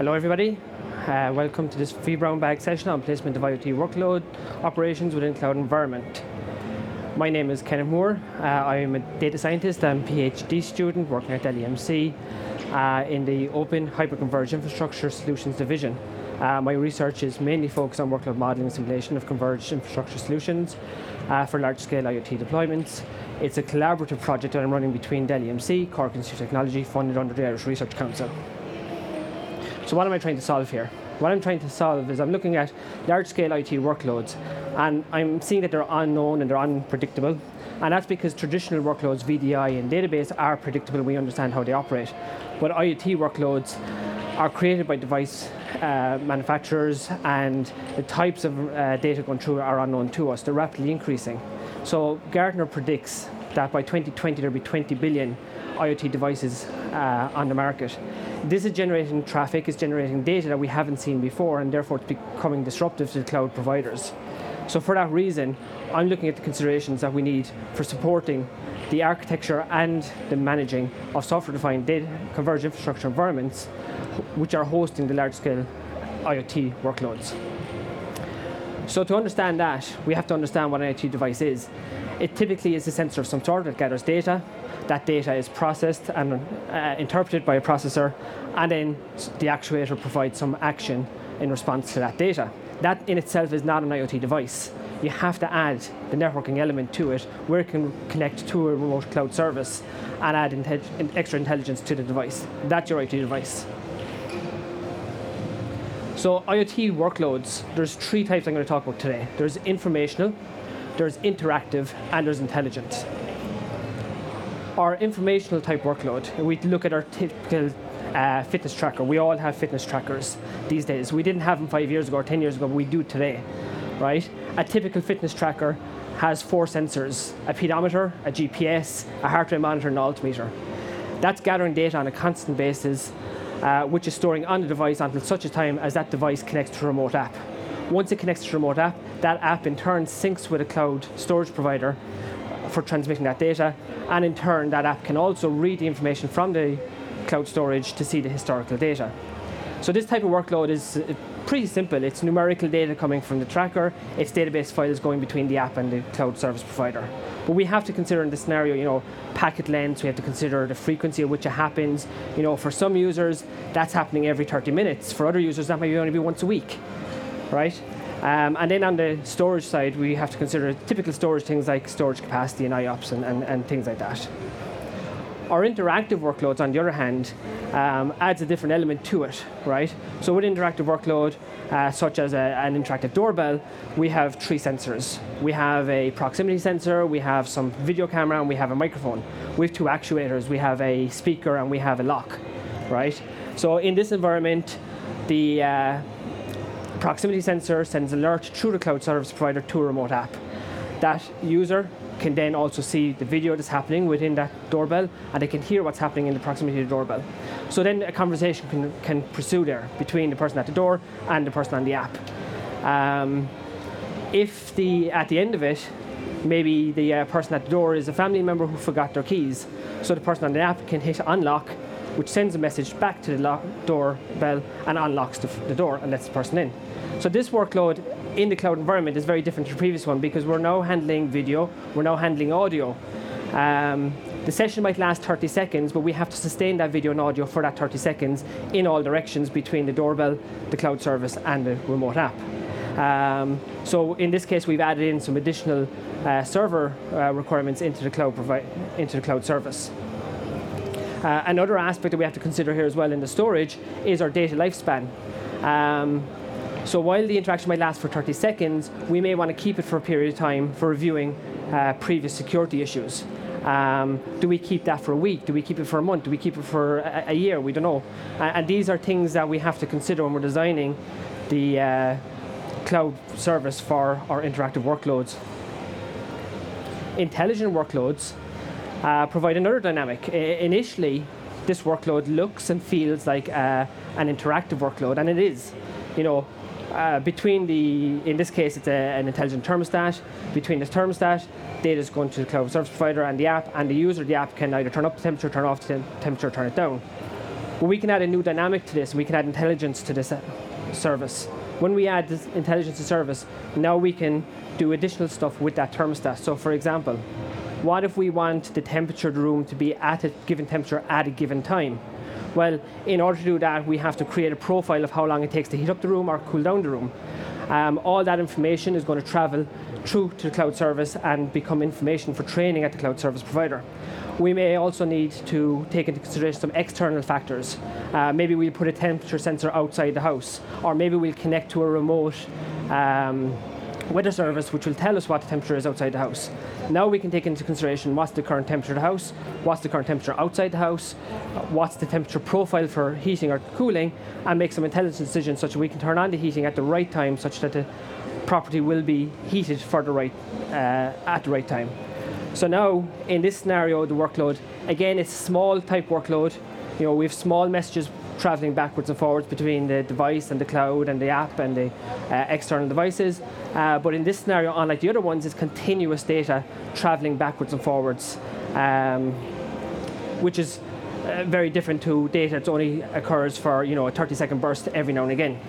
Hello, everybody. Uh, welcome to this free brown bag session on placement of IoT workload operations within cloud environment. My name is Kenneth Moore. Uh, I am a data scientist and PhD student working at Dell EMC uh, in the Open Hyperconverged Infrastructure Solutions Division. Uh, my research is mainly focused on workload modeling and simulation of converged infrastructure solutions uh, for large-scale IoT deployments. It's a collaborative project that I'm running between Dell EMC, Cork Institute of Technology, funded under the Irish Research Council. So what am I trying to solve here? What I'm trying to solve is I'm looking at large-scale IT workloads, and I'm seeing that they're unknown and they're unpredictable. And that's because traditional workloads, VDI and database, are predictable. We understand how they operate. But IoT workloads are created by device uh, manufacturers, and the types of uh, data going through are unknown to us. They're rapidly increasing. So Gartner predicts that by 2020 there'll be 20 billion IoT devices uh, on the market. This is generating traffic, is generating data that we haven't seen before, and therefore it's becoming disruptive to the cloud providers. So for that reason, I'm looking at the considerations that we need for supporting the architecture and the managing of software-defined data converged infrastructure environments, which are hosting the large-scale IoT workloads. So to understand that, we have to understand what an IoT device is. It typically is a sensor of some sort that gathers data. That data is processed and uh, interpreted by a processor, and then the actuator provides some action in response to that data. That in itself is not an IoT device. You have to add the networking element to it where it can connect to a remote cloud service and add inte extra intelligence to the device. That's your IoT device. So IoT workloads, there's three types I'm going to talk about today. There's informational, there's interactive, and there's intelligent. Our informational type workload, we look at our typical uh, fitness tracker. We all have fitness trackers these days. We didn't have them five years ago or 10 years ago, but we do today, right? A typical fitness tracker has four sensors, a pedometer, a GPS, a heart rate monitor, and an altimeter. That's gathering data on a constant basis uh, which is storing on the device until such a time as that device connects to a remote app. Once it connects to a remote app, that app in turn syncs with a cloud storage provider for transmitting that data, and in turn, that app can also read the information from the cloud storage to see the historical data. So this type of workload is uh, pretty simple. It's numerical data coming from the tracker, it's database files going between the app and the cloud service provider. But we have to consider in this scenario, you know, packet lengths, we have to consider the frequency at which it happens. You know, for some users, that's happening every 30 minutes. For other users, that might only be once a week, right? Um, and then on the storage side, we have to consider typical storage things like storage capacity and IOPS and, and, and things like that. Our interactive workloads, on the other hand, um, adds a different element to it, right? So with interactive workload, uh, such as a, an interactive doorbell, we have three sensors. We have a proximity sensor, we have some video camera, and we have a microphone. We have two actuators. We have a speaker and we have a lock, right? So in this environment, the uh, proximity sensor sends alert through the cloud service provider to a remote app. That user can then also see the video that's happening within that doorbell and they can hear what's happening in the proximity of the doorbell. So then a conversation can, can pursue there between the person at the door and the person on the app. Um, if the at the end of it, maybe the uh, person at the door is a family member who forgot their keys, so the person on the app can hit unlock, which sends a message back to the lock doorbell and unlocks the, the door and lets the person in. So this workload in the cloud environment is very different to the previous one because we're now handling video, we're now handling audio. Um, the session might last 30 seconds, but we have to sustain that video and audio for that 30 seconds in all directions between the doorbell, the cloud service, and the remote app. Um, so in this case, we've added in some additional uh, server uh, requirements into the cloud provi- into the cloud service. Uh, another aspect that we have to consider here as well in the storage is our data lifespan. Um, so while the interaction might last for 30 seconds, we may want to keep it for a period of time for reviewing uh, previous security issues. Um, do we keep that for a week? Do we keep it for a month? Do we keep it for a, a year? We don't know. Uh, and these are things that we have to consider when we're designing the uh, cloud service for our interactive workloads. Intelligent workloads uh, provide another dynamic. I- initially, this workload looks and feels like uh, an interactive workload, and it is. You know, uh, between the, in this case, it's a, an intelligent thermostat. Between the thermostat, data is going to the cloud service provider and the app, and the user the app can either turn up the temperature, turn off the temperature, turn it down. But we can add a new dynamic to this. We can add intelligence to this uh, service. When we add this intelligence to service, now we can do additional stuff with that thermostat. So, for example, what if we want the temperature of the room to be at a given temperature at a given time? Well, in order to do that, we have to create a profile of how long it takes to heat up the room or cool down the room. Um, all that information is going to travel through to the cloud service and become information for training at the cloud service provider. We may also need to take into consideration some external factors. Uh, maybe we'll put a temperature sensor outside the house, or maybe we'll connect to a remote um, weather service which will tell us what the temperature is outside the house. Now we can take into consideration what's the current temperature of the house, what's the current temperature outside the house, what's the temperature profile for heating or cooling, and make some intelligent decisions such that we can turn on the heating at the right time such that the property will be heated for the right uh, at the right time. So now in this scenario, the workload again it's small type workload. You know we have small messages traveling backwards and forwards between the device and the cloud and the app and the uh, external devices. Uh, but in this scenario, unlike the other ones, it's continuous data traveling backwards and forwards, um, which is uh, very different to data that only occurs for you know a 30 second burst every now and again.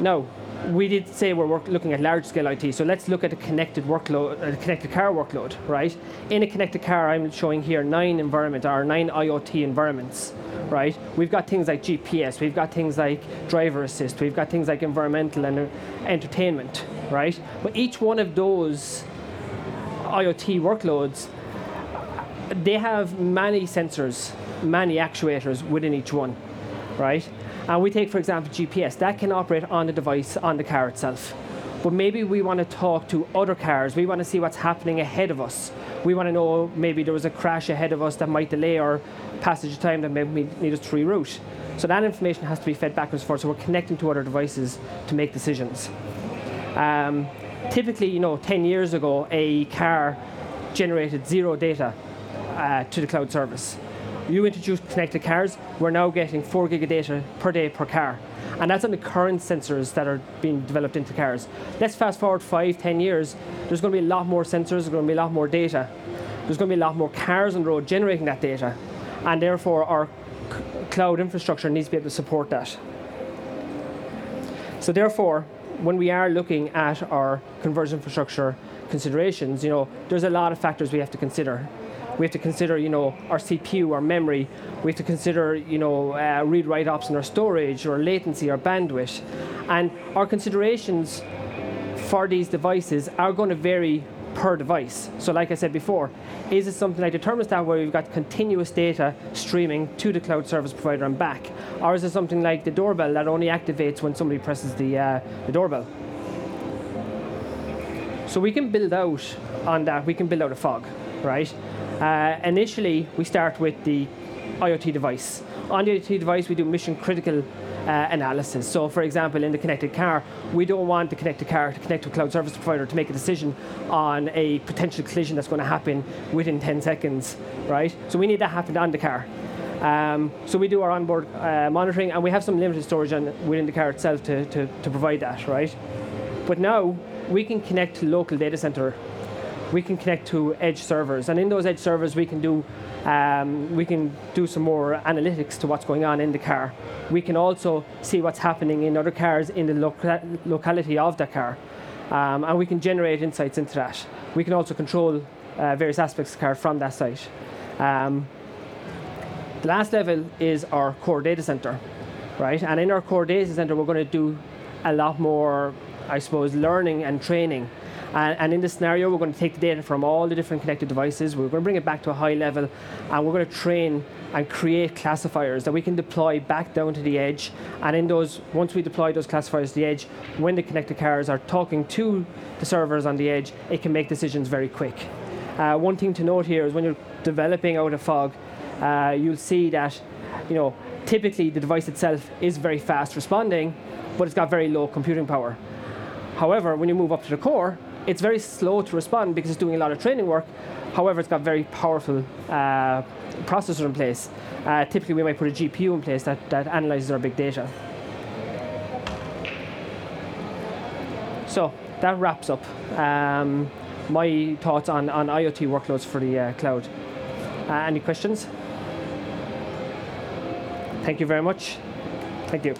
Now, we did say we're work, looking at large scale IT, so let's look at a connected workload, a connected car workload, right? In a connected car, I'm showing here nine environments, or nine IoT environments, right? We've got things like GPS, we've got things like driver assist, we've got things like environmental and entertainment, right? But each one of those IoT workloads, they have many sensors, many actuators within each one, right? And we take, for example, GPS. That can operate on the device, on the car itself. But maybe we want to talk to other cars. We want to see what's happening ahead of us. We want to know maybe there was a crash ahead of us that might delay our passage of time that maybe we need us to reroute. So that information has to be fed back and forth. So we're connecting to other devices to make decisions. Um, typically, you know, 10 years ago, a car generated zero data uh, to the cloud service you introduced connected cars, we're now getting 4 gig of data per day per car. And that's on the current sensors that are being developed into cars. Let's fast forward five, ten years, there's going to be a lot more sensors, there's going to be a lot more data. There's going to be a lot more cars on the road generating that data. And therefore, our c- cloud infrastructure needs to be able to support that. So, therefore, when we are looking at our converged infrastructure considerations, you know, there's a lot of factors we have to consider we have to consider, you know, our CPU, our memory. We have to consider, you know, uh, read-write ops in our storage, or latency, or bandwidth, and our considerations for these devices are going to vary per device. So, like I said before, is it something like the thermostat where we've got continuous data streaming to the cloud service provider and back, or is it something like the doorbell that only activates when somebody presses the uh, the doorbell? So we can build out on that. We can build out a fog, right? Uh, initially, we start with the IoT device. On the IoT device, we do mission critical uh, analysis. So, for example, in the connected car, we don't want the connected car to connect to a cloud service provider to make a decision on a potential collision that's going to happen within 10 seconds, right? So, we need that happen on the car. Um, so, we do our onboard uh, monitoring, and we have some limited storage on, within the car itself to, to, to provide that, right? But now we can connect to local data center we can connect to edge servers, and in those edge servers, we can do um, we can do some more analytics to what's going on in the car. We can also see what's happening in other cars in the loca- locality of the car, um, and we can generate insights into that. We can also control uh, various aspects of the car from that site. Um, the last level is our core data center, right? And in our core data center, we're going to do a lot more, I suppose, learning and training and, and, in this scenario, we're going to take the data from all the different connected devices, we're going to bring it back to a high level, and we're going to train and create classifiers that we can deploy back down to the edge. And in those, once we deploy those classifiers to the edge, when the connected cars are talking to the servers on the edge, it can make decisions very quick. Uh, one thing to note here is when you're developing out of fog, uh, you'll see that, you know, typically the device itself is very fast responding, but it's got very low computing power. However, when you move up to the core, it's very slow to respond because it's doing a lot of training work. However, it's got very powerful uh, processor in place. Uh, typically, we might put a GPU in place that, that analyzes our big data. So that wraps up um, my thoughts on, on IoT workloads for the uh, cloud. Uh, any questions? Thank you very much. Thank you.